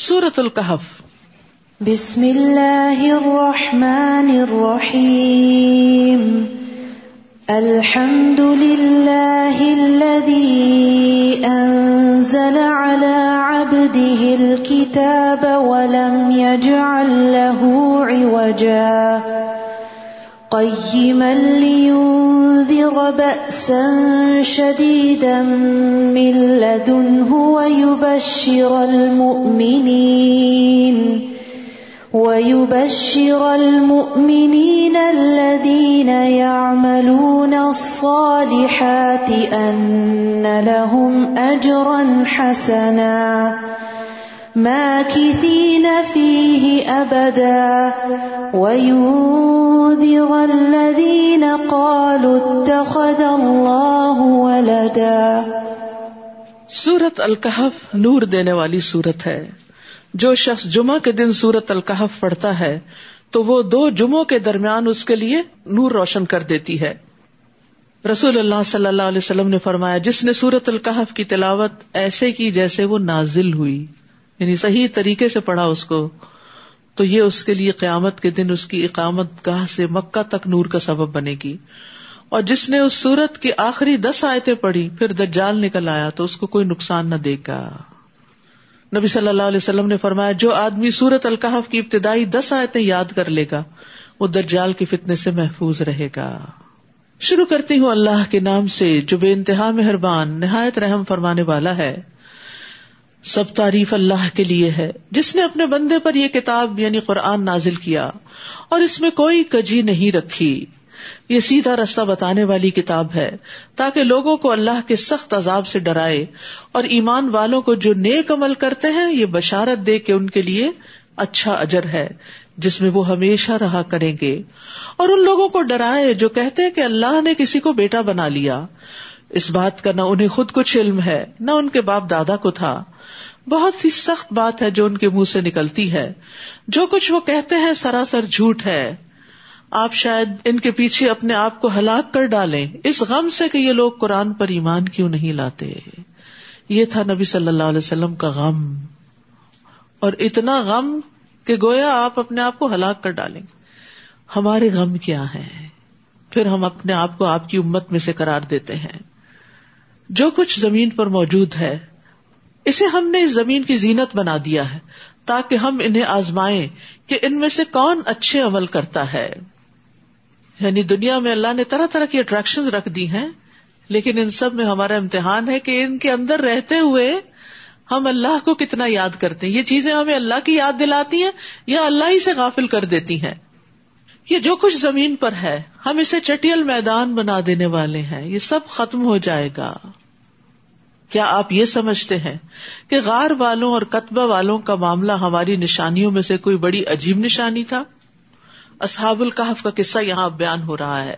سورت القحف. بسم اللہ الرحمن الرحیم الحمد للہ الذي انزل على عبده الكتاب ولم يجعل له عوجا. قيما لينذر بأسا شديدا من لدنه ويبشر المؤمنين ويبشر المؤمنين الذين يعملون الصالحات أن لهم أجرا حسنا ماكثين فيه أبدا وينذر الذين قالوا اتخذ الله ولدا سورت القحف نور دینے والی سورت ہے۔ جو شخص جمعہ کے دن سورت القحف پڑھتا ہے، تو وہ دو جمعوں کے درمیان اس کے لیے نور روشن کر دیتی ہے۔ رسول اللہ صلی اللہ علیہ وسلم نے فرمایا، جس نے سورت القحف کی تلاوت ایسے کی جیسے وہ نازل ہوئی۔ یعنی صحیح طریقے سے پڑھا اس کو، تو یہ اس کے لیے قیامت کے دن اس کی اقامت گاہ سے مکہ تک نور کا سبب بنے گی۔ اور جس نے اس سورت کی آخری دس آیتیں پڑھی، پھر دجال نکل آیا، تو اس کو کوئی نقصان نہ دے گا۔ نبی صلی اللہ علیہ وسلم نے فرمایا، جو آدمی سورت القحف کی ابتدائی دس آیتیں یاد کر لے گا، وہ دجال کی فتنے سے محفوظ رہے گا۔ شروع کرتی ہوں اللہ کے نام سے، جو بے انتہا مہربان، نہایت رحم فرمانے والا ہے۔ سب تعریف اللہ کے لیے ہے۔ جس نے اپنے بندے پر یہ کتاب یعنی قرآن نازل کیا اور اس میں کوئی کجی نہیں رکھی۔ یہ سیدھا رستہ بتانے والی کتاب ہے تاکہ لوگوں کو اللہ کے سخت عذاب سے ڈرائے اور ایمان والوں کو جو نیک عمل کرتے ہیں، یہ بشارت دے کے ان کے لیے اچھا اجر ہے، جس میں وہ ہمیشہ رہا کریں گے۔ اور ان لوگوں کو ڈرائے جو کہتے ہیں کہ اللہ نے کسی کو بیٹا بنا لیا۔ اس بات کا نہ انہیں خود کچھ علم ہے، نہ ان کے باپ دادا کو تھا۔ بہت ہی سخت بات ہے جو ان کے منہ سے نکلتی ہے۔ جو کچھ وہ کہتے ہیں سراسر جھوٹ ہے۔ آپ شاید ان کے پیچھے اپنے آپ کو ہلاک کر ڈالیں۔ اس غم سے کہ یہ لوگ قرآن پر ایمان کیوں نہیں لاتے۔ یہ تھا نبی صلی اللہ علیہ وسلم کا غم۔ اور اتنا غم کہ گویا آپ اپنے آپ کو ہلاک کر ڈالیں۔ گے ہمارے غم کیا ہے پھر ہم اپنے آپ کو آپ کی امت میں سے قرار دیتے ہیں۔ جو کچھ زمین پر موجود ہے اسے ہم نے اس زمین کی زینت بنا دیا ہے تاکہ ہم انہیں آزمائیں کہ ان میں سے کون اچھے عمل کرتا ہے۔ یعنی دنیا میں اللہ نے طرح طرح کی اٹریکشن رکھ دی ہیں، لیکن ان سب میں ہمارا امتحان ہے کہ ان کے اندر رہتے ہوئے ہم اللہ کو کتنا یاد کرتے ہیں۔ یہ چیزیں ہمیں اللہ کی یاد دلاتی ہیں یا اللہ ہی سے غافل کر دیتی ہیں۔ یہ جو کچھ زمین پر ہے، ہم اسے چٹیل میدان بنا دینے والے ہیں۔ یہ سب ختم ہو جائے گا۔ کیا آپ یہ سمجھتے ہیں کہ غار والوں اور قطبہ والوں کا معاملہ ہماری نشانیوں میں سے کوئی بڑی عجیب نشانی تھا؟ اصحاب القحف کا قصہ یہاں بیان ہو رہا ہے۔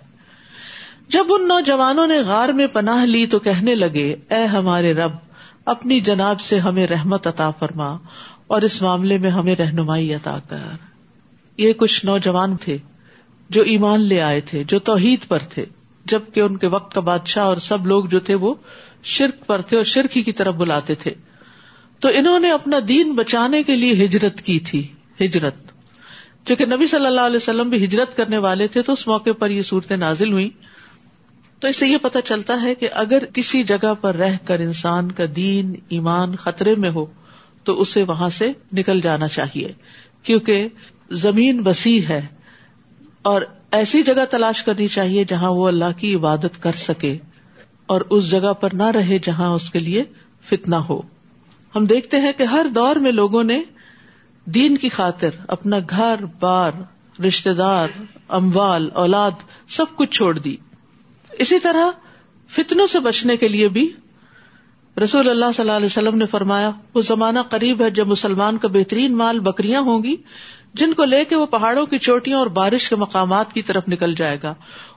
جب ان نوجوانوں نے غار میں پناہ لی تو کہنے لگے، اے ہمارے رب، اپنی جناب سے ہمیں رحمت عطا فرما اور اس معاملے میں ہمیں رہنمائی عطا کر۔ یہ کچھ نوجوان تھے جو ایمان لے آئے تھے، جو توحید پر تھے، جبکہ ان کے وقت کا بادشاہ اور سب لوگ جو تھے وہ شرک پر تھے اور شرک ہی کی طرف بلاتے تھے۔ تو انہوں نے اپنا دین بچانے کے لیے ہجرت کی تھی، ہجرت۔ چونکہ نبی صلی اللہ علیہ وسلم بھی ہجرت کرنے والے تھے، تو اس موقع پر یہ صورتیں نازل ہوئی تو اس سے یہ پتا چلتا ہے کہ اگر کسی جگہ پر رہ کر انسان کا دین، ایمان خطرے میں ہو، تو اسے وہاں سے نکل جانا چاہیے۔ کیونکہ زمین وسیع ہے اور ایسی جگہ تلاش کرنی چاہیے جہاں وہ اللہ کی عبادت کر سکے۔ اور اس جگہ پر نہ رہے جہاں اس کے لیے فتنا ہو۔ ہم دیکھتے ہیں کہ ہر دور میں لوگوں نے دین کی خاطر اپنا گھر، بار رشتے دار، اموال، اولاد سب کچھ چھوڑ دی۔ اسی طرح فتنوں سے بچنے کے لیے بھی رسول اللہ صلی اللہ علیہ وسلم نے فرمایا، وہ زمانہ قریب ہے جب مسلمان کا بہترین مال بکریاں ہوں گی، جن کو لے کے وہ پہاڑوں کی چوٹیاں اور بارش کے مقامات کی طرف نکل جائے گا۔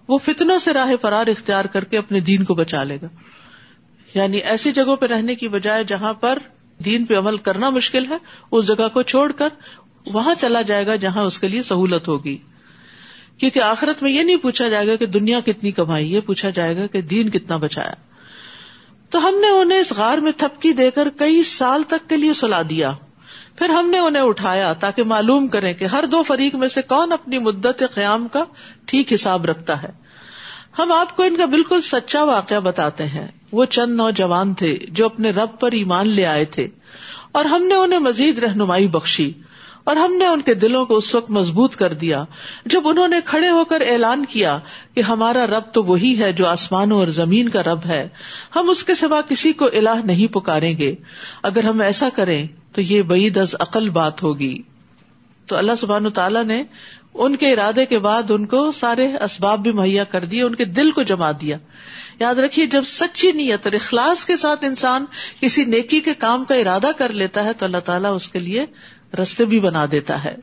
وہ فتنوں سے راہ فرار اختیار کر کے اپنے دین کو بچا لے گا۔ یعنی ایسی جگہوں پہ رہنے کی بجائے جہاں پر دین پہ عمل کرنا مشکل ہے، اس جگہ کو چھوڑ کر وہاں چلا جائے گا جہاں اس کے لیے سہولت ہوگی۔ کیونکہ آخرت میں یہ نہیں پوچھا جائے گا کہ دنیا کتنی کمائی یہ پوچھا جائے گا کہ دین کتنا بچایا۔ تو ہم نے انہیں اس غار میں تھپکی دے کر کئی سال تک کے لیے سلا دیا۔ پھر ہم نے انہیں اٹھایا تاکہ معلوم کریں کہ ہر دو فریق میں سے کون اپنی مدت قیام کا ٹھیک حساب رکھتا ہے۔ ہم آپ کو ان کا بالکل سچا واقعہ بتاتے ہیں۔ وہ چند نوجوان تھے جو اپنے رب پر ایمان لے آئے تھے۔ اور ہم نے انہیں مزید رہنمائی بخشی۔ اور ہم نے ان کے دلوں کو اس وقت مضبوط کر دیا۔ جب انہوں نے کھڑے ہو کر اعلان کیا کہ ہمارا رب تو وہی ہے جو آسمانوں اور زمین کا رب ہے، ہم اس کے سوا کسی کو الہ نہیں پکاریں گے۔ اگر ہم ایسا کریں تو یہ بعید از عقل بات ہوگی۔ تو اللہ سبحان تعالیٰ نے ان کے ارادے کے بعد ان کو سارے اسباب بھی مہیا کر دیے، ان کے دل کو جما دیا۔ یاد رکھیے، جب سچی نیت اور اخلاص کے ساتھ انسان کسی نیکی کے کام کا ارادہ کر لیتا ہے، تو اللہ تعالیٰ اس کے لیے رستے بھی بنا دیتا ہے۔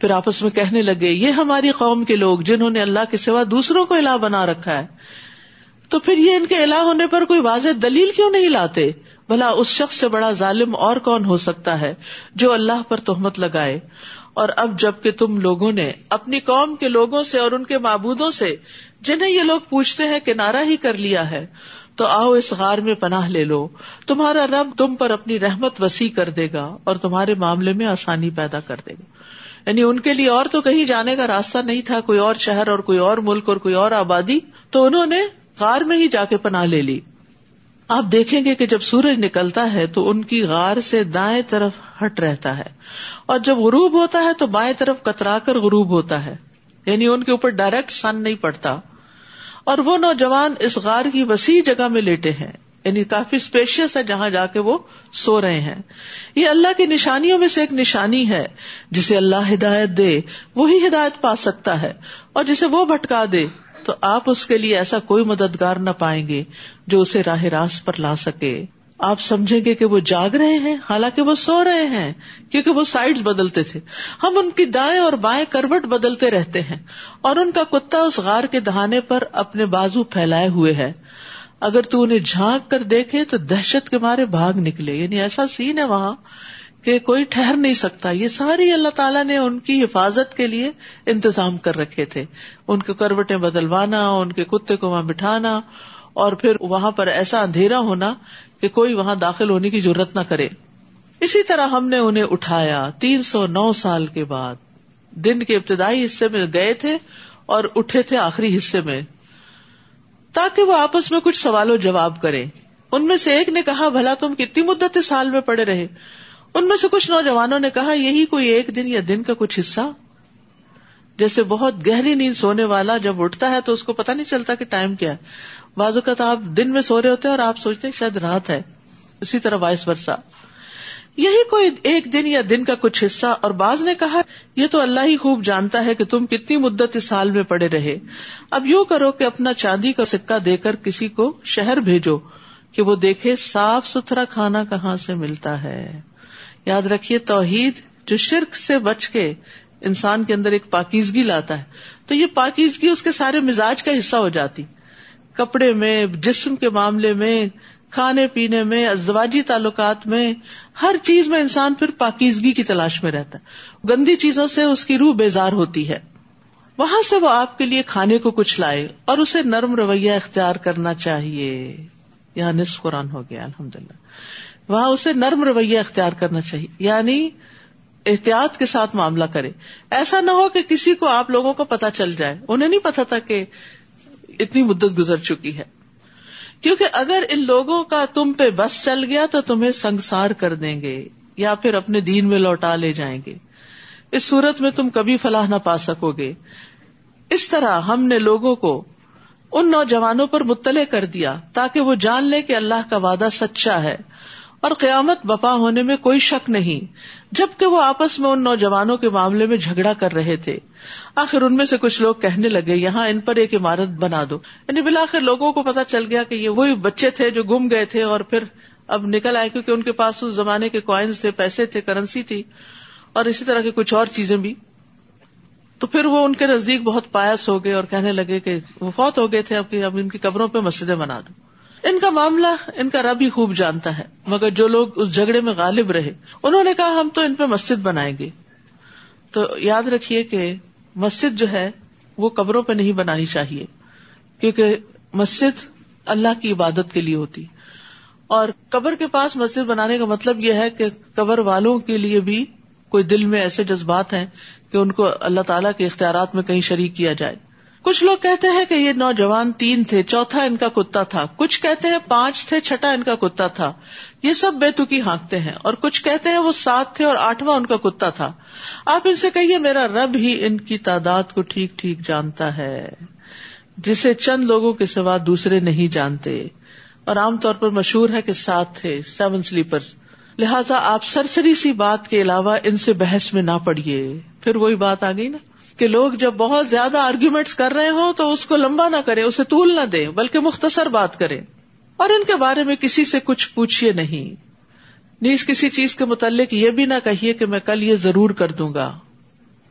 پھر آپس میں کہنے لگے، یہ ہماری قوم کے لوگ جنہوں نے اللہ کے سوا دوسروں کو الہ بنا رکھا ہے۔ تو پھر یہ ان کے الہ ہونے پر کوئی واضح دلیل کیوں نہیں لاتے؟ بھلا اس شخص سے بڑا ظالم اور کون ہو سکتا ہے جو اللہ پر تہمت لگائے؟ اور اب جبکہ تم لوگوں نے اپنی قوم کے لوگوں سے اور ان کے معبودوں سے جنہیں یہ لوگ پوچھتے ہیں کنارا ہی کر لیا ہے، تو آؤ اس غار میں پناہ لے لو۔ تمہارا رب تم پر اپنی رحمت وسیع کر دے گا اور تمہارے معاملے میں آسانی پیدا کر دے گا۔ یعنی ان کے لیے اور تو کہیں جانے کا راستہ نہیں تھا، کوئی اور شہر اور کوئی اور ملک اور کوئی اور آبادی، تو انہوں نے غار میں ہی جا کے پناہ لے لی۔ آپ دیکھیں گے کہ جب سورج نکلتا ہے تو ان کی غار سے دائیں طرف ہٹ رہتا ہے اور جب غروب ہوتا ہے تو بائیں طرف کترا کر غروب ہوتا ہے یعنی ان کے اوپر ڈائریکٹ سن نہیں پڑتا اور وہ نوجوان اس غار کی وسیع جگہ میں لیٹے ہیں یعنی کافی اسپیشیس ہے جہاں جا کے وہ سو رہے ہیں یہ اللہ کی نشانیوں میں سے ایک نشانی ہے جسے اللہ ہدایت دے وہی ہدایت پا سکتا ہے اور جسے وہ بھٹکا دے تو آپ اس کے لیے ایسا کوئی مددگار نہ پائیں گے جو اسے راہ راست پر لا سکے۔ آپ سمجھیں گے کہ وہ جاگ رہے ہیں، حالانکہ وہ سو رہے ہیں، کیونکہ وہ سائڈ بدلتے تھے۔ ہم ان کی دائیں اور بائیں کروٹ بدلتے رہتے ہیں اور ان کا کتا اس غار کے دہانے پر اپنے بازو پھیلائے ہوئے ہے۔ اگر تو انہیں جھانک کر دیکھے تو دہشت کے مارے بھاگ نکلے۔ یعنی ایسا سین ہے وہاں۔ کہ کوئی ٹھہر نہیں سکتا۔ یہ ساری اللہ تعالیٰ نے ان کی حفاظت کے لیے انتظام کر رکھے تھے۔ ان کے کروٹیں بدلوانا، ان کے کتے کو وہاں بٹھانا، اور پھر وہاں پر ایسا اندھیرا ہونا کہ کوئی وہاں داخل ہونے کی ضرورت نہ کرے۔ اسی طرح ہم نے انہیں اٹھایا تین سو نو سال کے بعد۔ دن کے ابتدائی حصے میں گئے تھے اور اٹھے تھے آخری حصے میں۔ تاکہ وہ آپس میں کچھ سوال و جواب کرے ان میں سے ایک نے کہا، بھلا تم کتنی مدت سال میں پڑے رہے؟ ان میں سے کچھ نوجوانوں نے کہا، یہی کوئی ایک دن یا دن کا کچھ حصہ؟ جیسے بہت گہری نیند سونے والا جب اٹھتا ہے تو اس کو پتا نہیں چلتا کہ ٹائم کیا ہے۔ بعض اوقات آپ دن میں سو رہے ہوتے ہیں اور آپ سوچتے ہیں شاید رات ہے۔ اسی طرح وائس ورسا یہی کوئی ایک دن یا دن کا کچھ حصہ؟ اور بعض نے کہا، یہ تو اللہ ہی خوب جانتا ہے کہ تم کتنی مدت اس حال میں پڑے رہے۔ اب یوں کرو کہ اپنا چاندی کا سکہ دے کر کسی کو شہر بھیجو کہ وہ دیکھے صاف ستھرا کھانا کہاں سے ملتا ہے۔ یاد رکھیے، توحید جو شرک سے بچ کے انسان کے اندر ایک پاکیزگی لاتا ہے۔ تو یہ پاکیزگی اس کے سارے مزاج کا حصہ ہو جاتی۔ کپڑے میں، جسم کے معاملے میں، کھانے پینے میں، ازواجی تعلقات میں، ہر چیز میں انسان پھر پاکیزگی کی تلاش میں رہتا ہے۔ گندی چیزوں سے اس کی روح بیزار ہوتی ہے۔ وہاں سے وہ آپ کے لیے کھانے کو کچھ لائے اور اسے نرم رویہ اختیار کرنا چاہیے۔ یہاں نصف قرآن ہو گیا الحمد للہ وہاں اسے نرم رویہ اختیار کرنا چاہیے یعنی احتیاط کے ساتھ معاملہ کرے۔ ایسا نہ ہو کہ کسی کو آپ لوگوں کو پتا چل جائے۔ انہیں نہیں پتا تھا کہ اتنی مدت گزر چکی ہے۔ کیونکہ اگر ان لوگوں کا تم پہ بس چل گیا تو تمہیں سنسار کر دیں گے، یا پھر اپنے دین میں لوٹا لے جائیں گے۔ اس صورت میں تم کبھی فلاح نہ پا سکو گے۔ اس طرح ہم نے لوگوں کو ان نوجوانوں پر مطلع کر دیا تاکہ وہ جان لے کہ اللہ کا وعدہ سچا ہے۔ اور قیامت بپا ہونے میں کوئی شک نہیں، جبکہ وہ آپس میں ان نوجوانوں کے معاملے میں جھگڑا کر رہے تھے۔ آخر ان میں سے کچھ لوگ کہنے لگے، یہاں ان پر ایک عمارت بنا دو۔ یعنی بلاخر لوگوں کو پتا چل گیا کہ یہ وہی بچے تھے جو گم گئے تھے اور پھر اب نکل آئے، کیونکہ ان کے پاس اس زمانے کے کوائنس تھے، پیسے تھے کرنسی تھی۔ اور اسی طرح کی کچھ اور چیزیں بھی۔ تو پھر وہ ان کے نزدیک بہت پایس ہو گئے اور کہنے لگے کہ وہ فوت ہو گئے تھے اب اب ان کی قبروں پہ مسجدیں بنا دو۔ ان کا معاملہ ان کا رب ہی خوب جانتا ہے، مگر جو لوگ اس جھگڑے میں غالب رہے، انہوں نے کہا ہم تو ان پہ مسجد بنائیں گے۔ تو یاد رکھیے کہ مسجد جو ہے، وہ قبروں پہ نہیں بنانی چاہیے، کیونکہ مسجد اللہ کی عبادت کے لیے ہوتی۔ اور قبر کے پاس مسجد بنانے کا مطلب یہ ہے کہ قبر والوں کے لیے بھی کوئی دل میں ایسے جذبات ہیں کہ ان کو اللہ تعالیٰ کے اختیارات میں کہیں شریک کیا جائے۔ کچھ لوگ کہتے ہیں کہ یہ نوجوان تین تھے، چوتھا ان کا کتا تھا۔ کچھ کہتے ہیں پانچ تھے، چھٹا ان کا کتا تھا۔ یہ سب بے تکی ہانکتے ہیں اور کچھ کہتے ہیں وہ سات تھے اور آٹھواں ان کا کتا تھا۔ آپ ان سے کہیے، میرا رب ہی ان کی تعداد کو ٹھیک ٹھیک جانتا ہے، جسے چند لوگوں کے سوا دوسرے نہیں جانتے۔ اور عام طور پر مشہور ہے کہ سات تھے، سیون سلیپر لہٰذا آپ سرسری سی بات کے علاوہ ان سے بحث میں نہ پڑیے۔ پھر وہی بات آ گئی نا۔ کہ لوگ جب بہت زیادہ آرگیومینٹس کر رہے ہوں تو اس کو لمبا نہ کرے اسے طول نہ دے بلکہ مختصر بات کرے اور ان کے بارے میں کسی سے کچھ پوچھیے نہیں۔ نیز کسی چیز کے متعلق یہ بھی نہ کہیے کہ میں کل یہ ضرور کر دوں گا۔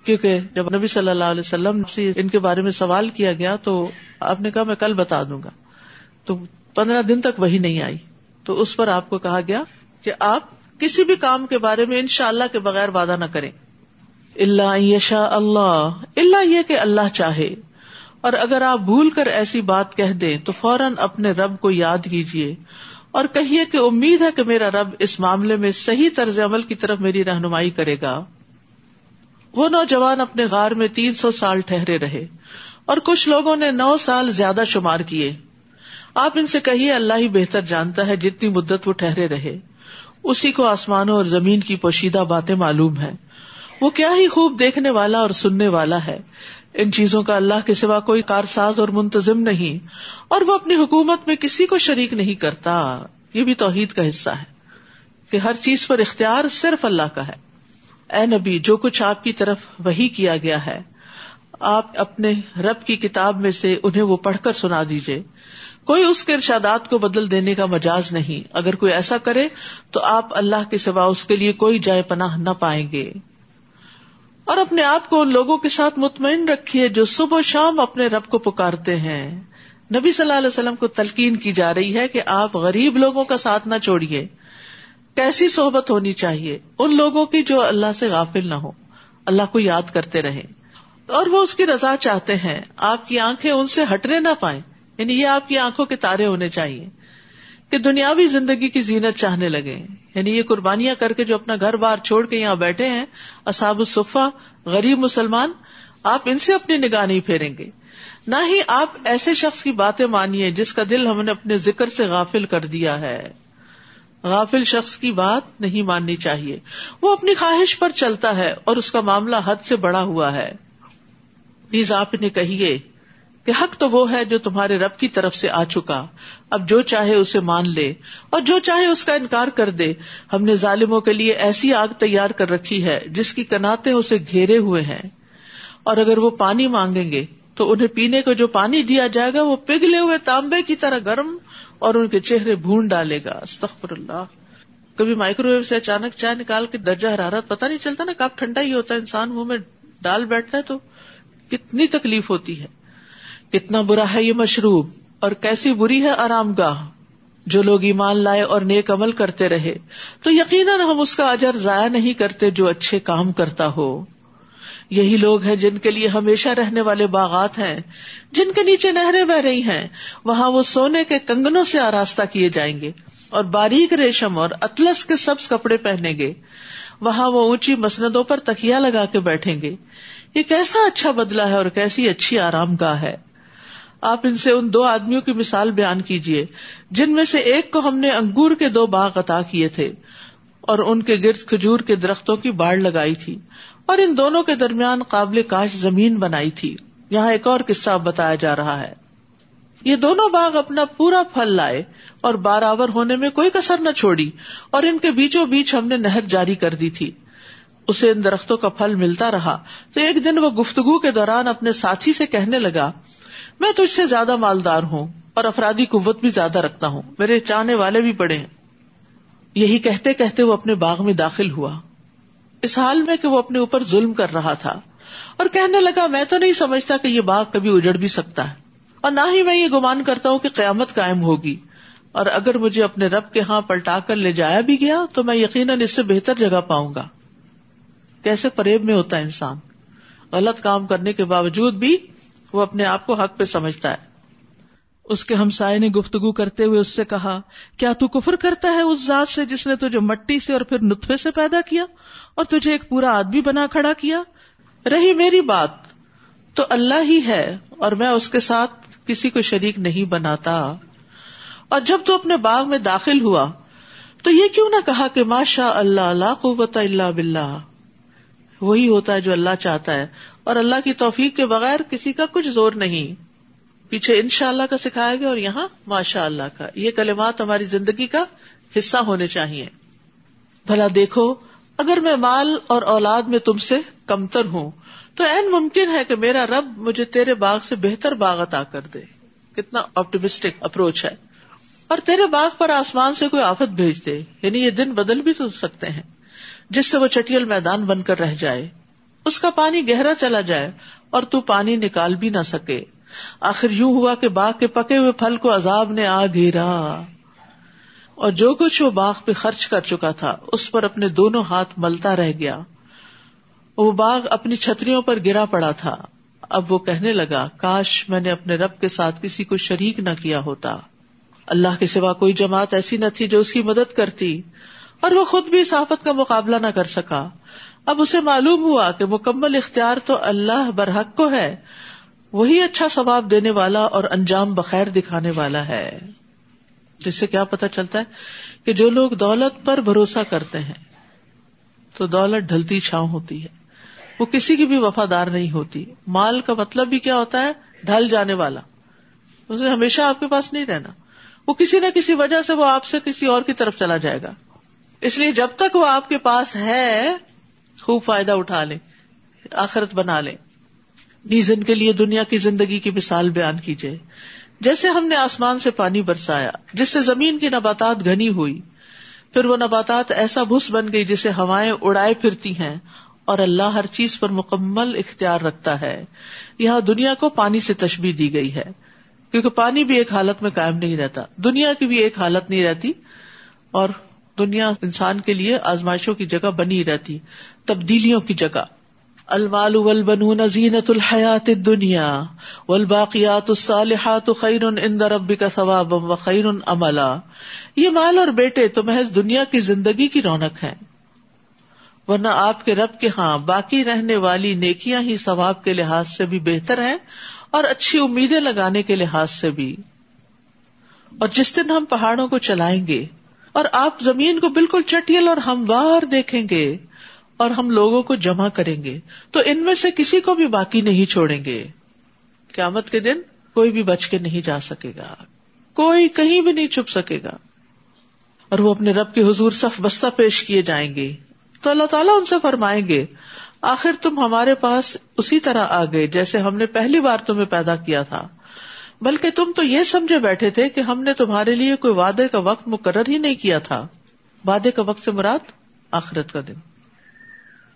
کیونکہ جب نبی صلی اللہ علیہ وسلم سے ان کے بارے میں سوال کیا گیا تو آپ نے کہا میں کل بتا دوں گا۔ تو پندرہ دن تک وہی نہیں آئی۔ تو اس پر آپ کو کہا گیا کہ آپ کسی بھی کام کے بارے میں ان شاء اللہ کے بغیر وعدہ نہ کریں۔ اللہ یشا اللہ اللہ یہ کہ اللہ چاہے۔ اور اگر آپ بھول کر ایسی بات کہہ دیں، تو فوراً اپنے رب کو یاد کیجیے اور کہیے کہ امید ہے کہ میرا رب اس معاملے میں صحیح طرز عمل کی طرف میری رہنمائی کرے گا۔ وہ نوجوان اپنے غار میں تین سو سال ٹھہرے رہے اور کچھ لوگوں نے نو سال زیادہ شمار کیے۔ آپ ان سے کہیے، اللہ ہی بہتر جانتا ہے جتنی مدت وہ ٹھہرے رہے۔ اسی کو آسمانوں اور زمین کی پوشیدہ باتیں معلوم ہے وہ کیا ہی خوب دیکھنے والا اور سننے والا ہے۔ ان چیزوں کا اللہ کے سوا کوئی کارساز اور منتظم نہیں، اور وہ اپنی حکومت میں کسی کو شریک نہیں کرتا۔ یہ بھی توحید کا حصہ ہے کہ ہر چیز پر اختیار صرف اللہ کا ہے۔ اے نبی، جو کچھ آپ کی طرف وہی کیا گیا ہے، آپ اپنے رب کی کتاب میں سے انہیں وہ پڑھ کر سنا دیجیے کوئی اس کے ارشادات کو بدل دینے کا مجاز نہیں۔ اگر کوئی ایسا کرے، تو آپ اللہ کے سوا اس کے لیے کوئی جائے پناہ نہ پائیں گے۔ اور اپنے آپ کو ان لوگوں کے ساتھ مطمئن رکھیے جو صبح و شام اپنے رب کو پکارتے ہیں۔ نبی صلی اللہ علیہ وسلم کو تلقین کی جا رہی ہے کہ آپ غریب لوگوں کا ساتھ نہ چھوڑیے۔ کیسی صحبت ہونی چاہیے؟ ان لوگوں کی جو اللہ سے غافل نہ ہو۔ اللہ کو یاد کرتے رہے اور وہ اس کی رضا چاہتے ہیں۔ آپ کی آنکھیں ان سے ہٹنے نہ پائیں۔ یعنی یہ آپ کی آنکھوں کے تارے ہونے چاہیے۔ کہ دنیاوی زندگی کی زینت چاہنے لگے یعنی یہ قربانیاں کر کے جو اپنا گھر بار چھوڑ کے یہاں بیٹھے ہیں اصاب الصفا غریب مسلمان، آپ ان سے اپنی نگاہ نہیں پھیریں گے۔ نہ ہی آپ ایسے شخص کی باتیں مانیے جس کا دل ہم نے اپنے ذکر سے غافل کر دیا ہے۔ غافل شخص کی بات نہیں ماننی چاہیے۔ وہ اپنی خواہش پر چلتا ہے اور اس کا معاملہ حد سے بڑا ہوا ہے۔ پلیز آپ انہیں کہیے کہ حق تو وہ ہے جو تمہارے رب کی طرف سے آ چکا۔ اب جو چاہے اسے مان لے اور جو چاہے اس کا انکار کر دے۔ ہم نے ظالموں کے لیے ایسی آگ تیار کر رکھی ہے جس کی کناتے اسے گھیرے ہوئے ہیں۔ اور اگر وہ پانی مانگیں گے تو انہیں پینے کو جو پانی دیا جائے گا وہ پگھلے ہوئے تانبے کی طرح گرم اور ان کے چہرے بھون ڈالے گا۔ استغفر اللہ۔ کبھی مائکرو ویو سے اچانک چائے نکال کے درجہ حرارت پتہ نہیں چلتا نا کب ٹھنڈا ہی ہوتا ہے۔ انسان منہ میں ڈال بیٹھتا ہے تو کتنی تکلیف ہوتی ہے۔ کتنا برا ہے یہ مشروب اور کیسی بری ہے آرام گاہ۔ جو لوگ ایمان لائے اور نیک عمل کرتے رہے، تو یقیناً ہم اس کا اجر ضائع نہیں کرتے جو اچھے کام کرتا ہو۔ یہی لوگ ہیں جن کے لیے ہمیشہ رہنے والے باغات ہیں، جن کے نیچے نہریں بہ رہی ہیں، وہاں وہ سونے کے کنگنوں سے آراستہ کیے جائیں گے اور باریک ریشم اور اطلس کے سبز کپڑے پہنیں گے۔ وہاں وہ اونچی مسندوں پر تکیا لگا کے بیٹھیں گے۔ یہ کیسا اچھا بدلا ہے اور کیسی اچھی آرام گاہ ہے۔ آپ ان سے ان دو آدمیوں کی مثال بیان کیجیے جن میں سے ایک کو ہم نے انگور کے دو باغ عطا کیے تھے، اور ان کے گرد کھجور کے درختوں کی باڑ لگائی تھی، اور ان دونوں کے درمیان قابل کاش زمین بنائی تھی۔ یہاں ایک اور قصہ بتایا جا رہا ہے۔ یہ دونوں باغ اپنا پورا پھل لائے اور بارآور ہونے میں کوئی کسر نہ چھوڑی، اور ان کے بیچوں بیچ ہم نے نہر جاری کر دی تھی۔ اسے ان درختوں کا پھل ملتا رہا، تو ایک دن وہ گفتگو کے دوران اپنے ساتھی سے کہنے لگا میں تجھ سے زیادہ مالدار ہوں اور افرادی قوت بھی زیادہ رکھتا ہوں۔ میرے چاہنے والے بھی پڑے ہیں۔ یہی کہتے کہتے وہ اپنے باغ میں داخل ہوا۔ اس حال میں کہ وہ اپنے اوپر ظلم کر رہا تھا۔ اور کہنے لگا، میں تو نہیں سمجھتا کہ یہ باغ کبھی اجڑ بھی سکتا ہے۔ اور نہ ہی میں یہ گمان کرتا ہوں کہ قیامت قائم ہوگی۔ اور اگر مجھے اپنے رب کے ہاں پلٹا کر لے جایا بھی گیا، تو میں یقیناً اس سے بہتر جگہ پاؤں گا۔ کیسے فریب میں ہوتا ہے انسان۔ غلط کام کرنے کے باوجود بھی وہ اپنے آپ کو حق پہ سمجھتا ہے۔ اس کے ہمسائے نے گفتگو کرتے ہوئے اس سے کہا، کیا تو کفر کرتا ہے اس ذات سے جس نے تجھے مٹی سے اور پھر نطفے سے پیدا کیا اور تجھے ایک پورا آدمی بنا کھڑا کیا؟ رہی میری بات۔ تو اللہ ہی ہے اور میں اس کے ساتھ کسی کو شریک نہیں بناتا۔ اور جب تو اپنے باغ میں داخل ہوا، تو یہ کیوں نہ کہا کہ ماشاء اللہ اللہ قوت اللہ بلّہ وہی ہوتا ہے جو اللہ چاہتا ہے۔ اور اللہ کی توفیق کے بغیر کسی کا کچھ زور نہیں۔ پیچھے ان شاء اللہ کا سکھایا گیا اور یہاں ماشاء اللہ کا۔ یہ کلمات ہماری زندگی کا حصہ ہونے چاہیے۔ بھلا دیکھو، اگر میں مال اور اولاد میں تم سے کمتر ہوں، تو این ممکن ہے کہ میرا رب مجھے تیرے باغ سے بہتر باغ عطا کر دے۔ کتنا آپٹیمسٹک اپروچ ہے۔ اور تیرے باغ پر آسمان سے کوئی آفت بھیج دے۔ یعنی یہ دن بدل بھی تو سکتے ہیں، جس سے وہ چٹیل میدان بن کر رہ جائے۔ اس کا پانی گہرا چلا جائے اور تو پانی نکال بھی نہ سکے۔ آخر یوں ہوا کہ باغ کے پکے ہوئے پھل کو عذاب نے آ گھیرا۔ اور جو کچھ وہ باغ پہ خرچ کر چکا تھا، اس پر اپنے دونوں ہاتھ ملتا رہ گیا۔ وہ باغ اپنی چھتریوں پر گرا پڑا تھا۔ اب وہ کہنے لگا، کاش میں نے اپنے رب کے ساتھ کسی کو شریک نہ کیا ہوتا۔ اللہ کے سوا کوئی جماعت ایسی نہ تھی جو اس کی مدد کرتی اور وہ خود بھی صافت کا مقابلہ نہ کر سکا۔ اب اسے معلوم ہوا کہ مکمل اختیار تو اللہ برحق کو ہے۔ وہی اچھا ثواب دینے والا اور انجام بخیر دکھانے والا ہے۔ جس سے کیا پتا چلتا ہے کہ جو لوگ دولت پر بھروسہ کرتے ہیں، تو دولت ڈھلتی چھاؤں ہوتی ہے۔ وہ کسی کی بھی وفادار نہیں ہوتی۔ مال کا مطلب بھی کیا ہوتا ہے؟ ڈھل جانے والا۔ اسے ہمیشہ آپ کے پاس نہیں رہنا۔ وہ کسی نہ کسی وجہ سے وہ آپ سے کسی اور کی طرف چلا جائے گا۔ اس لیے جب تک وہ آپ کے پاس ہے خوب فائدہ اٹھا لے آخرت بنا لے نیزن کے لیے دنیا کی زندگی کی مثال بیان کیجیے جیسے ہم نے آسمان سے پانی برسایا، جس سے زمین کی نباتات گھنی ہوئی، پھر وہ نباتات ایسا بھس بن گئی جسے ہوائیں اڑائے پھرتی ہیں، اور اللہ ہر چیز پر مکمل اختیار رکھتا ہے۔ یہاں دنیا کو پانی سے تشبیح دی گئی ہے، کیونکہ پانی بھی ایک حالت میں قائم نہیں رہتا۔ دنیا کی بھی ایک حالت نہیں رہتی، اور دنیا انسان کے لیے آزمائشوں کی جگہ بنی رہتی۔ تبدیلیوں کی جگہ۔ المال ولبن زینت الحیات دنیا والباقیات الصالحات خیر عند ربک ثوابا وخیر عملا۔ یہ مال اور بیٹے تو محض دنیا کی زندگی کی رونق ہے ورنہ آپ کے رب کے ہاں باقی رہنے والی نیکیاں ہی ثواب کے لحاظ سے بھی بہتر ہیں اور اچھی امیدیں لگانے کے لحاظ سے بھی۔ اور جس دن ہم پہاڑوں کو چلائیں گے اور آپ زمین کو بالکل چٹیل اور ہموار دیکھیں گے اور ہم لوگوں کو جمع کریں گے تو ان میں سے کسی کو بھی باقی نہیں چھوڑیں گے۔ قیامت کے دن کوئی بھی بچ کے نہیں جا سکے گا۔ کوئی کہیں بھی نہیں چھپ سکے گا۔ اور وہ اپنے رب کے حضور صف بستہ پیش کیے جائیں گے۔ تو اللہ تعالیٰ ان سے فرمائیں گے، آخر تم ہمارے پاس اسی طرح آ گئے جیسے ہم نے پہلی بار تمہیں پیدا کیا تھا۔ بلکہ تم تو یہ سمجھے بیٹھے تھے کہ ہم نے تمہارے لیے کوئی وعدے کا وقت مقرر ہی نہیں کیا تھا۔ وعدے کا وقت سے مراد آخرت کا دن۔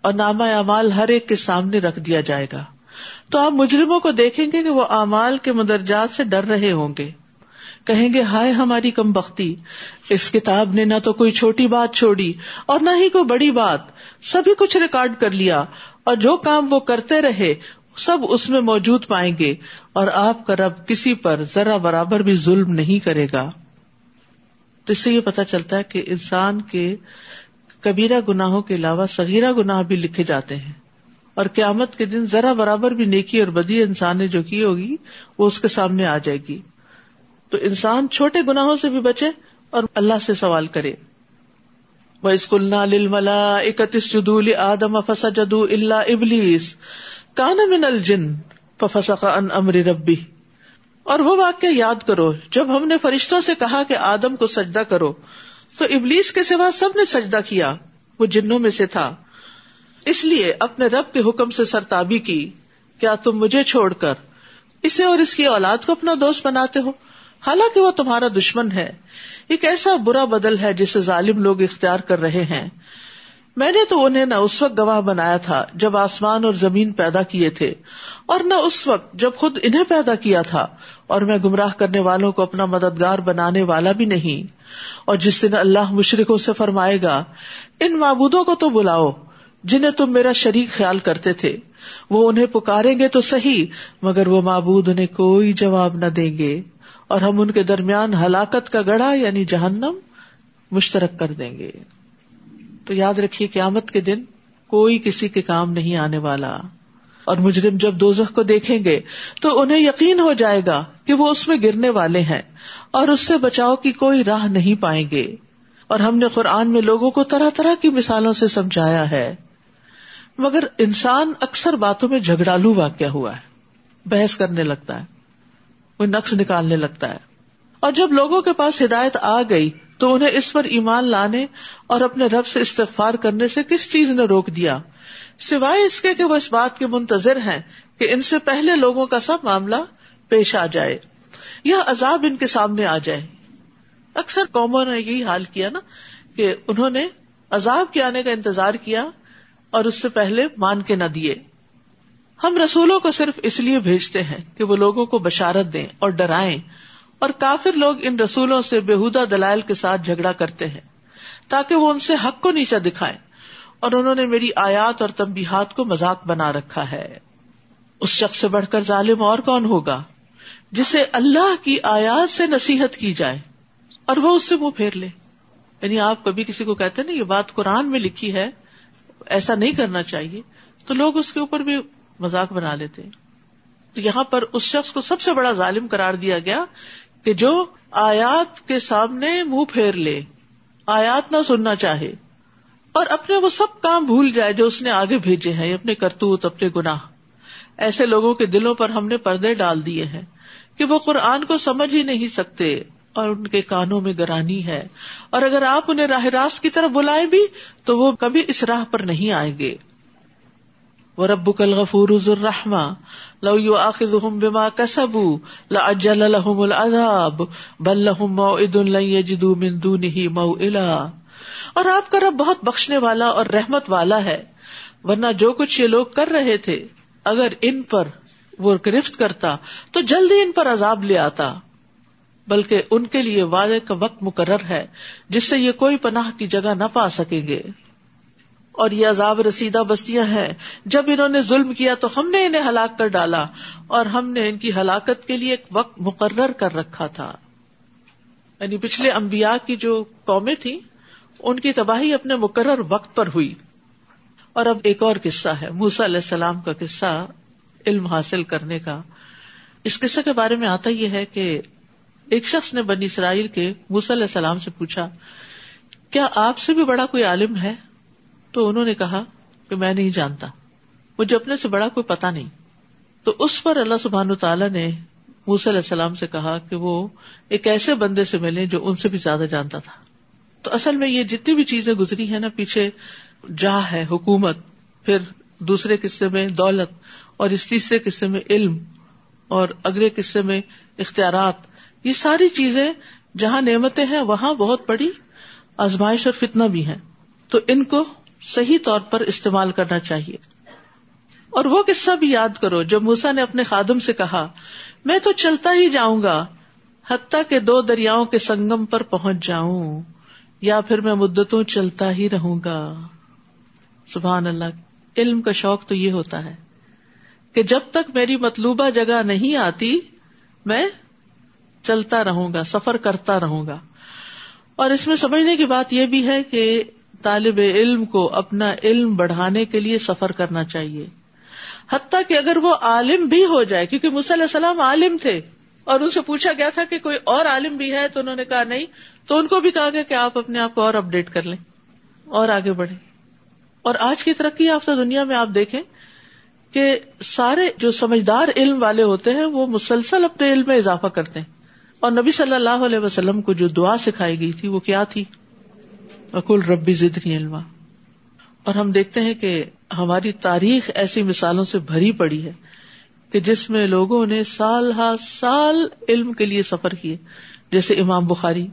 اور نامہ اعمال ہر ایک کے سامنے رکھ دیا جائے گا۔ تو آپ مجرموں کو دیکھیں گے کہ وہ اعمال کے مدرجات سے ڈر رہے ہوں گے۔ کہیں گے، ہائے ہماری کم بختی، اس کتاب نے نہ تو کوئی چھوٹی بات چھوڑی اور نہ ہی کوئی بڑی بات۔ سبھی کچھ ریکارڈ کر لیا اور جو کام وہ کرتے رہے، سب اس میں موجود پائیں گے۔ اور آپ کا رب کسی پر ذرا برابر بھی ظلم نہیں کرے گا۔ تو اس سے یہ پتا چلتا ہے کہ انسان کے کبیرہ گناہوں کے علاوہ سگیرہ گناہ بھی لکھے جاتے ہیں۔ اور قیامت کے دن ذرا برابر بھی نیکی اور بدی انسان نے جو کی ہوگی، وہ اس کے سامنے آ جائے گی۔ تو انسان چھوٹے گناہوں سے بھی بچے اور اللہ سے سوال کرے۔ وہ اسکول ملا اکتیس جدول آدم فسا جدو اللہ ابلیس کان من الجن فسقا ان امر ربی اور وہ واقعہ یاد کرو، جب ہم نے فرشتوں سے کہا کہ آدم کو سجدہ کرو تو ابلیس کے سوا سب نے سجدہ کیا، وہ جنوں میں سے تھا۔ اس لیے اپنے رب کے حکم سے سرتابی کی، کیا تم مجھے چھوڑ کر اسے اور اس کی اولاد کو اپنا دوست بناتے ہو؟ حالانکہ وہ تمہارا دشمن ہے۔ ایک ایسا برا بدل ہے جسے ظالم لوگ اختیار کر رہے ہیں۔ میں نے تو انہیں نہ اس وقت گواہ بنایا تھا جب آسمان اور زمین پیدا کیے تھے، اور نہ اس وقت جب خود انہیں پیدا کیا تھا، اور میں گمراہ کرنے والوں کو اپنا مددگار بنانے والا بھی نہیں۔ اور جس دن اللہ مشرقوں سے فرمائے گا، ان معبودوں کو تو بلاؤ، جنہیں تم میرا شریک خیال کرتے تھے، وہ انہیں پکاریں گے تو صحیح، مگر وہ معبود انہیں کوئی جواب نہ دیں گے، اور ہم ان کے درمیان ہلاکت کا گڑھا یعنی جہنم مشترک کر دیں گے۔ تو یاد رکھیے قیامت کے دن کوئی کسی کے کام نہیں آنے والا۔ اور مجرم جب دوزخ کو دیکھیں گے، تو انہیں یقین ہو جائے گا کہ وہ اس میں گرنے والے ہیں۔ اور اس سے بچاؤ کی کوئی راہ نہیں پائیں گے۔ اور ہم نے قرآن میں لوگوں کو طرح طرح کی مثالوں سے سمجھایا ہے۔ مگر انسان اکثر باتوں میں جھگڑالو واقع ہوا ہے۔ بحث کرنے لگتا ہے۔ کوئی نقص نکالنے لگتا ہے۔ اور جب لوگوں کے پاس ہدایت آ گئی تو انہیں اس پر ایمان لانے اور اپنے رب سے استغفار کرنے سے کس چیز نے روک دیا؟ سوائے اس کے کہ وہ اس بات کے منتظر ہیں کہ ان سے پہلے لوگوں کا سب معاملہ پیش آ جائے۔ یا عذاب ان کے سامنے آ جائے۔ اکثر قوموں نے یہی حال کیا نا کہ انہوں نے عذاب کے آنے کا انتظار کیا اور اس سے پہلے مان کے نہ دیے۔ ہم رسولوں کو صرف اس لیے بھیجتے ہیں کہ وہ لوگوں کو بشارت دیں اور ڈرائیں اور کافر لوگ ان رسولوں سے بےحدہ دلائل کے ساتھ جھگڑا کرتے ہیں تاکہ وہ ان سے حق کو نیچا دکھائیں اور انہوں نے میری آیات اور تمبیحات کو مذاق بنا رکھا ہے۔ اس شخص سے بڑھ کر ظالم اور کون ہوگا؟ جسے اللہ کی آیات سے نصیحت کی جائے اور وہ اس سے منہ پھیر لے۔ یعنی آپ کبھی کسی کو کہتے نا، یہ بات قرآن میں لکھی ہے، ایسا نہیں کرنا چاہیے، تو لوگ اس کے اوپر بھی مذاق بنا لیتے تو یہاں پر اس شخص کو سب سے بڑا ظالم قرار دیا گیا کہ جو آیات کے سامنے منہ پھیر لے، آیات نہ سننا چاہے، اور اپنے وہ سب کام بھول جائے جو اس نے آگے بھیجے ہیں، اپنے کرتوت، اپنے گناہ۔ ایسے لوگوں کے دلوں پر ہم نے پردے ڈال دیے ہیں۔ کہ وہ قرآن کو سمجھ ہی نہیں سکتے اور ان کے کانوں میں گرانی ہے۔ اور اگر آپ انہیں راہ راست کی طرف بلائے بھی، تو وہ کبھی اس راہ پر نہیں آئیں گے۔ وہ رب کل غفور الرحما لو یو آخذ بما کسبو لاجل لهم العذاب بل لهم موعد لن يجدوا من دونه موئلا۔ اور آپ کا رب بہت بخشنے والا اور رحمت والا ہے۔ ورنہ جو کچھ یہ لوگ کر رہے تھے، اگر ان پر وہ گرفت کرتا تو جلدی ان پر عذاب لے آتا۔ بلکہ ان کے لیے وعدے کا وقت مقرر ہے جس سے یہ کوئی پناہ کی جگہ نہ پا سکیں گے۔ اور یہ عذاب رسیدہ بستیاں ہیں۔ جب انہوں نے ظلم کیا تو ہم نے انہیں ہلاک کر ڈالا اور ہم نے ان کی ہلاکت کے لیے ایک وقت مقرر کر رکھا تھا۔ یعنی پچھلے امبیا کی جو قومیں تھیں، ان کی تباہی اپنے مقرر وقت پر ہوئی۔ اور اب ایک اور قصہ ہے موسا علیہ السلام کا قصہ۔ علم حاصل کرنے کا، اس قصے کے بارے میں آتا یہ ہے کہ ایک شخص نے بنی اسرائیل کے موسی علیہ السلام سے پوچھا، کیا آپ سے بھی بڑا کوئی عالم ہے؟ تو انہوں نے کہا کہ میں نہیں جانتا، مجھے اپنے سے بڑا کوئی پتا نہیں۔ تو اس پر اللہ سبحان تعالیٰ نے موسی علیہ السلام سے کہا کہ وہ ایک ایسے بندے سے ملے جو ان سے بھی زیادہ جانتا تھا۔ تو اصل میں یہ جتنی بھی چیزیں گزری ہیں نا، پیچھے جا ہے حکومت، پھر دوسرے قصے میں دولت۔ اور اس تیسرے قصے میں علم اور اگلے قصے میں اختیارات، یہ ساری چیزیں جہاں نعمتیں ہیں وہاں بہت بڑی آزمائش اور فتنا بھی ہے تو ان کو صحیح طور پر استعمال کرنا چاہیے۔ اور وہ قصہ بھی یاد کرو جب موسا نے اپنے خادم سے کہا، میں تو چلتا ہی جاؤں گا، حتیٰ کہ دو دریاؤں کے سنگم پر پہنچ جاؤں، یا پھر میں مدتوں چلتا ہی رہوں گا۔ سبحان اللہ، علم کا شوق تو یہ ہوتا ہے۔ کہ جب تک میری مطلوبہ جگہ نہیں آتی، میں چلتا رہوں گا، سفر کرتا رہوں گا۔ اور اس میں سمجھنے کی بات یہ بھی ہے کہ طالب علم کو اپنا علم بڑھانے کے لیے سفر کرنا چاہیے۔ حتیٰ کہ اگر وہ عالم بھی ہو جائے، کیونکہ علیہ السلام عالم تھے اور ان سے پوچھا گیا تھا کہ کوئی اور عالم بھی ہے، تو انہوں نے کہا نہیں، تو ان کو بھی کہا گیا کہ آپ اپنے آپ کو اور اپڈیٹ کر لیں اور آگے بڑھے اور آج کی ترقی یافتہ دنیا میں آپ دیکھیں کہ سارے جو سمجھدار علم والے ہوتے ہیں وہ مسلسل اپنے علم میں اضافہ کرتے ہیں۔ اور نبی صلی اللہ علیہ وسلم کو جو دعا سکھائی گئی تھی وہ کیا تھی؟ اکول ربی زدنی علما۔ اور ہم دیکھتے ہیں کہ ہماری تاریخ ایسی مثالوں سے بھری پڑی ہے کہ جس میں لوگوں نے سال ہا سال علم کے لیے سفر کیے۔ جیسے امام بخاری۔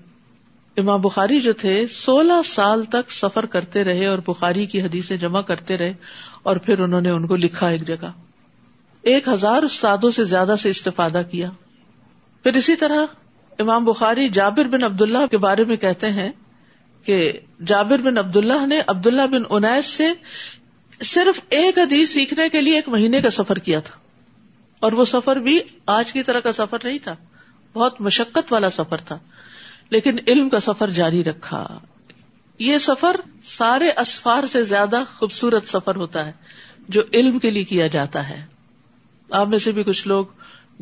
امام بخاری جو تھے، سولہ سال تک سفر کرتے رہے اور بخاری کی حدیثیں جمع کرتے رہے۔ اور پھر انہوں نے ان کو لکھا ایک جگہ۔ ایک ہزار استادوں سے زیادہ سے استفادہ کیا۔ پھر اسی طرح امام بخاری جابر بن عبد اللہ کے بارے میں کہتے ہیں کہ جابر بن عبد اللہ نے عبد اللہ بن انیس سے صرف ایک حدیث سیکھنے کے لیے ایک مہینے کا سفر کیا تھا۔ اور وہ سفر بھی آج کی طرح کا سفر نہیں تھا۔ بہت مشقت والا سفر تھا۔ لیکن علم کا سفر جاری رکھا۔ یہ سفر سارے اسفار سے زیادہ خوبصورت سفر ہوتا ہے جو علم کے لیے کیا جاتا ہے۔ آپ میں سے بھی کچھ لوگ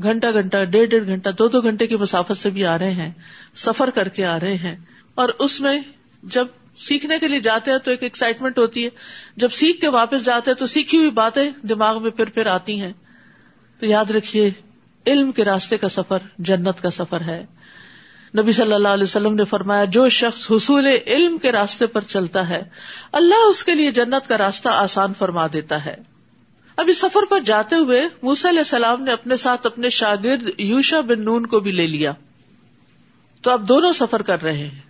گھنٹہ گھنٹہ، ڈیڑھ ڈیڑھ گھنٹہ، دو دو گھنٹے کی مسافت سے بھی آ رہے ہیں، سفر کر کے آ رہے ہیں۔ اور اس میں جب سیکھنے کے لیے جاتے ہیں تو ایک ایکسائٹمنٹ ہوتی ہے۔ جب سیکھ کے واپس جاتے ہیں تو سیکھی ہوئی باتیں دماغ میں پھر پھر آتی ہیں۔ تو یاد رکھیے، علم کے راستے کا سفر جنت کا سفر ہے۔ نبی صلی اللہ علیہ وسلم نے فرمایا، جو شخص حصول علم کے راستے پر چلتا ہے، اللہ اس کے لیے جنت کا راستہ آسان فرما دیتا ہے۔ اب اس سفر پر جاتے ہوئے موسی علیہ السلام نے اپنے ساتھ اپنے شاگرد یوشا بن نون کو بھی لے لیا۔ تو اب دونوں سفر کر رہے ہیں۔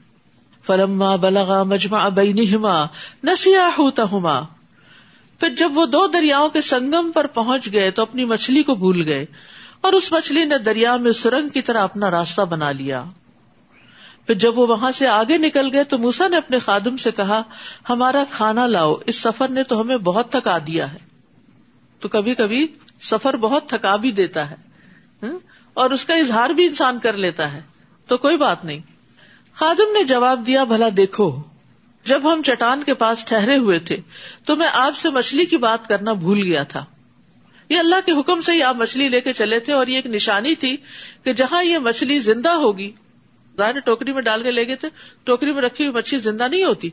فلما بلغا مجمع بینہما نسیا ہوتا پھر جب وہ دو دریاؤں کے سنگم پر پہنچ گئے تو اپنی مچھلی کو بھول گئے اور اس مچھلی نے دریا میں سرنگ کی طرح اپنا راستہ بنا لیا۔ پھر جب وہ وہاں سے آگے نکل گئے تو موسا نے اپنے خادم سے کہا، ہمارا کھانا لاؤ، اس سفر نے تو ہمیں بہت تھکا دیا ہے۔ تو کبھی کبھی سفر بہت تھکا بھی دیتا ہے۔ اور اس کا اظہار بھی انسان کر لیتا ہے۔ تو کوئی بات نہیں۔ خادم نے جواب دیا، بھلا دیکھو، جب ہم چٹان کے پاس ٹھہرے ہوئے تھے تو میں آپ سے مچھلی کی بات کرنا بھول گیا تھا۔ یہ اللہ کے حکم سے ہی آپ مچھلی لے کے چلے تھے اور یہ ایک نشانی تھی کہ جہاں یہ مچھلی زندہ ہوگی ظاہر ٹوکری میں ڈال کے لے گئے تھے، ٹوکری میں رکھی ہوئی مچھلی زندہ نہیں ہوتی۔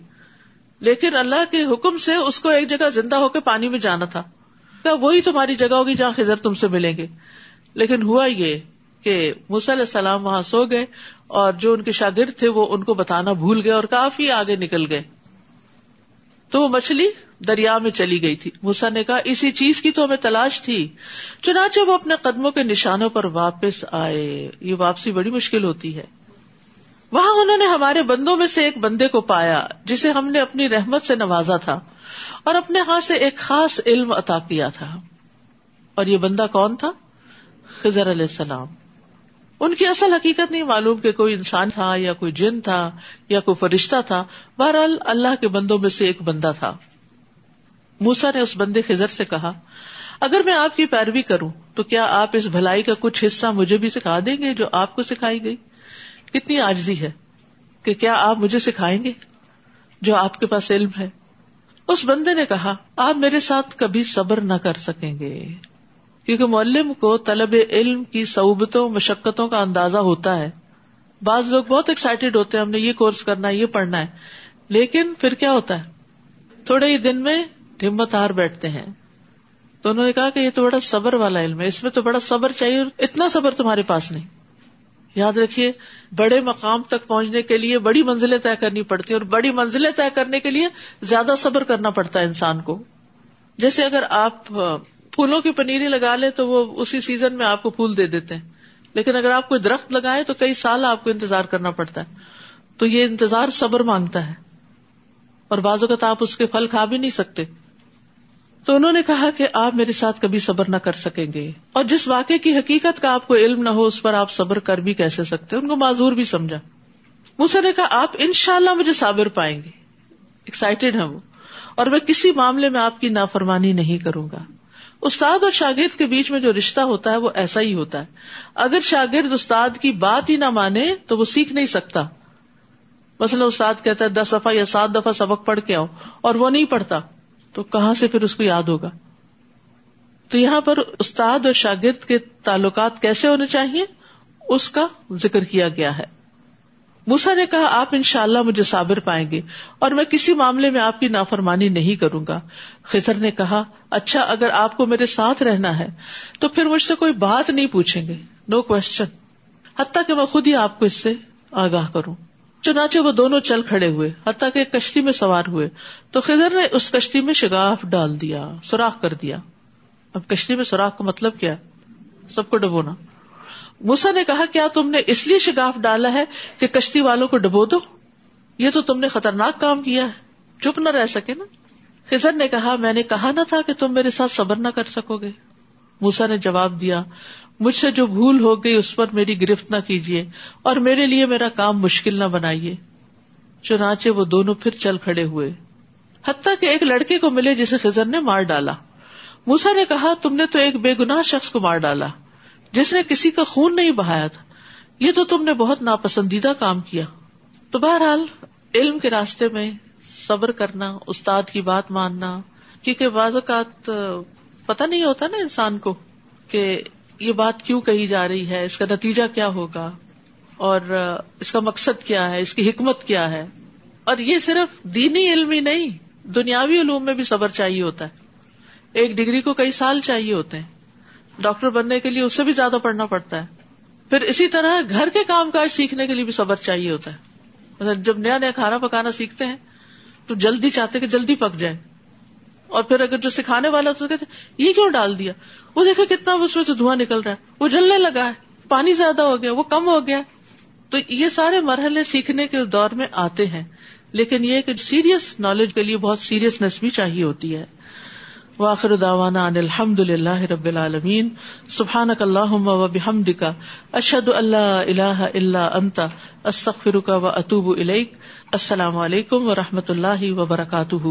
لیکن اللہ کے حکم سے اس کو ایک جگہ زندہ ہو کے پانی میں جانا تھا۔ وہی تمہاری جگہ ہوگی جہاں خزر تم سے ملیں گے۔ لیکن ہوا یہ کہ علیہ السلام وہاں سو گئے اور جو ان کے شاگرد تھے وہ ان کو بتانا بھول گئے اور کافی آگے نکل گئے۔ تو وہ مچھلی دریا میں چلی گئی تھی۔ موسا نے کہا، اسی چیز کی تو ہمیں تلاش تھی۔ چنانچہ وہ اپنے قدموں کے نشانوں پر واپس آئے۔ یہ واپسی بڑی مشکل ہوتی ہے۔ وہاں انہوں نے ہمارے بندوں میں سے ایک بندے کو پایا جسے ہم نے اپنی رحمت سے نوازا تھا اور اپنے ہاتھ سے ایک خاص علم عطا کیا تھا۔ اور یہ بندہ کون تھا؟ خزر علیہ السلام۔ ان کی اصل حقیقت نہیں معلوم کہ کوئی انسان تھا یا کوئی جن تھا یا کوئی فرشتہ تھا۔ بہرحال اللہ کے بندوں میں سے ایک بندہ تھا۔ موسا نے اس بندے خزر سے کہا، اگر میں آپ کی پیروی کروں تو کیا آپ اس بھلائی کا کچھ حصہ مجھے بھی سکھا دیں گے جو آپ کو سکھائی گئی؟ کتنی آجزی ہے کہ کیا آپ مجھے سکھائیں گے جو آپ کے پاس علم ہے؟ اس بندے نے کہا، آپ میرے ساتھ کبھی صبر نہ کر سکیں گے۔ کیونکہ معلم کو طلب علم کی صعوبتوں، مشقتوں کا اندازہ ہوتا ہے۔ بعض لوگ بہت ایکسائٹیڈ ہوتے ہیں، ہم نے یہ کورس کرنا ہے، یہ پڑھنا ہے۔ لیکن پھر کیا ہوتا ہے؟ تھوڑے ہی دن میں ہمت ہار بیٹھتے ہیں۔ تو انہوں نے کہا کہ یہ تو بڑا صبر والا علم ہے، اس میں تو بڑا صبر چاہیے اتنا صبر تمہارے پاس نہیں۔ یاد رکھیے، بڑے مقام تک پہنچنے کے لیے بڑی منزلیں طے کرنی پڑتی اور بڑی منزلیں طے کرنے کے لیے زیادہ صبر کرنا پڑتا ہے انسان کو۔ جیسے اگر آپ پھولوں کی پنیری لگا لیں تو وہ اسی سیزن میں آپ کو پھول دے دیتے ہیں۔ لیکن اگر آپ کوئی درخت لگائے تو کئی سال آپ کو انتظار کرنا پڑتا ہے۔ تو یہ انتظار صبر مانگتا ہے۔ اور بعض اوقات آپ اس کے پھل کھا بھی نہیں سکتے۔ تو انہوں نے کہا کہ آپ میرے ساتھ کبھی صبر نہ کر سکیں گے۔ اور جس واقعے کی حقیقت کا آپ کو علم نہ ہو، اس پر آپ صبر کر بھی کیسے سکتے؟ ان کو معذور بھی سمجھا۔ مجھے نے کہا، آپ ان شاء اللہ مجھے صابر پائیں گے۔ ایکسائٹیڈ ہے وہ۔ اور میں کسی معاملے میں آپ کی نافرمانی نہیں کروں گا۔ استاد اور شاگرد کے بیچ میں جو رشتہ ہوتا ہے، وہ ایسا ہی ہوتا ہے۔ اگر شاگرد استاد کی بات ہی نہ مانے، تو وہ سیکھ نہیں سکتا۔ مثلاً استاد کہتا ہے، دس دفعہ یا سات دفعہ سبق پڑھ کے آؤ، اور وہ نہیں پڑھتا۔ تو کہاں سے پھر اس کو یاد ہوگا؟ تو یہاں پر استاد اور شاگرد کے تعلقات کیسے ہونے چاہیے؟ اس کا ذکر کیا گیا ہے۔ موسا نے کہا، آپ ان شاء اللہ مجھے صابر پائیں گے اور میں کسی معاملے میں آپ کی نافرمانی نہیں کروں گا۔ خزر نے کہا اچھا اگر آپ کو میرے ساتھ رہنا ہے تو پھر مجھ سے کوئی بات نہیں پوچھیں گے۔ نو کوشچن حتیٰ کہ میں خود ہی آپ کو اس سے آگاہ کروں۔ چنانچہ وہ دونوں چل کھڑے ہوئے، حتیٰ کہ کشتی میں سوار ہوئے۔ تو خزر نے اس کشتی میں شگاف ڈال دیا، سوراخ کر دیا۔ اب کشتی میں سوراخ کا مطلب کیا سب کو ڈبونا موسا نے کہا، کیا تم نے اس لیے شگاف ڈالا ہے کہ کشتی والوں کو ڈبو دو؟ یہ تو تم نے خطرناک کام کیا ہے۔ چپ نہ رہ سکے نا۔ خزر نے کہا، میں نے کہا نہ تھا کہ تم میرے ساتھ صبر نہ کر سکو گے۔ موسا نے جواب دیا مجھ سے جو بھول ہو گئی اس پر میری گرفت نہ کیجیے اور میرے لیے میرا کام مشکل نہ بنائیے۔ چنانچہ وہ دونوں پھر چل کھڑے ہوئے۔ حتیٰ کہ ایک لڑکے کو ملے جسے خزر نے مار ڈالا۔ موسا نے کہا، تم نے تو ایک بے گنا شخص کو مار ڈالا، جس نے کسی کا خون نہیں بہایا تھا۔ یہ تو تم نے بہت ناپسندیدہ کام کیا۔ تو بہرحال، علم کے راستے میں صبر کرنا، استاد کی بات ماننا، کیونکہ بعض اوقات پتہ نہیں ہوتا نا انسان کو کہ یہ بات کیوں کہی جا رہی ہے؟ اس کا نتیجہ کیا ہوگا؟ اور اس کا مقصد کیا ہے؟ اس کی حکمت کیا ہے؟ اور یہ صرف دینی علم ہی نہیں، دنیاوی علوم میں بھی صبر چاہیے ہوتا ہے۔ ایک ڈگری کو کئی سال چاہیے ہوتے ہیں۔ ڈاکٹر بننے کے لیے اس سے بھی زیادہ پڑھنا پڑتا ہے۔ پھر اسی طرح گھر کے کام کاج سیکھنے کے لیے بھی صبر چاہیے ہوتا ہے۔ مطلب جب نیا نیا کھانا پکانا سیکھتے ہیں، تو جلدی چاہتے کہ جلدی پک جائے۔ اور پھر اگر جو سکھانے والا تو کہتے یہ کیوں ڈال دیا؟ وہ دیکھا کتنا اس میں سے دھواں نکل رہا ہے۔ وہ جلنے لگا ہے۔ پانی زیادہ ہو گیا، وہ کم ہو گیا۔ تو یہ سارے مرحلے سیکھنے کے دور میں آتے ہیں۔ لیکن یہ کہ سیریس نالج کے لیے بہت سیریسنیس بھی چاہیے ہوتی ہے۔ واخر داوانا ان الحمد للہ رب العالمین۔ سبحان اللہ و بحمد کا اشد اللہ اللہ اللہ انتا استخر کا و اطوب السلام علیکم و رحمۃ اللہ وبرکاتہ۔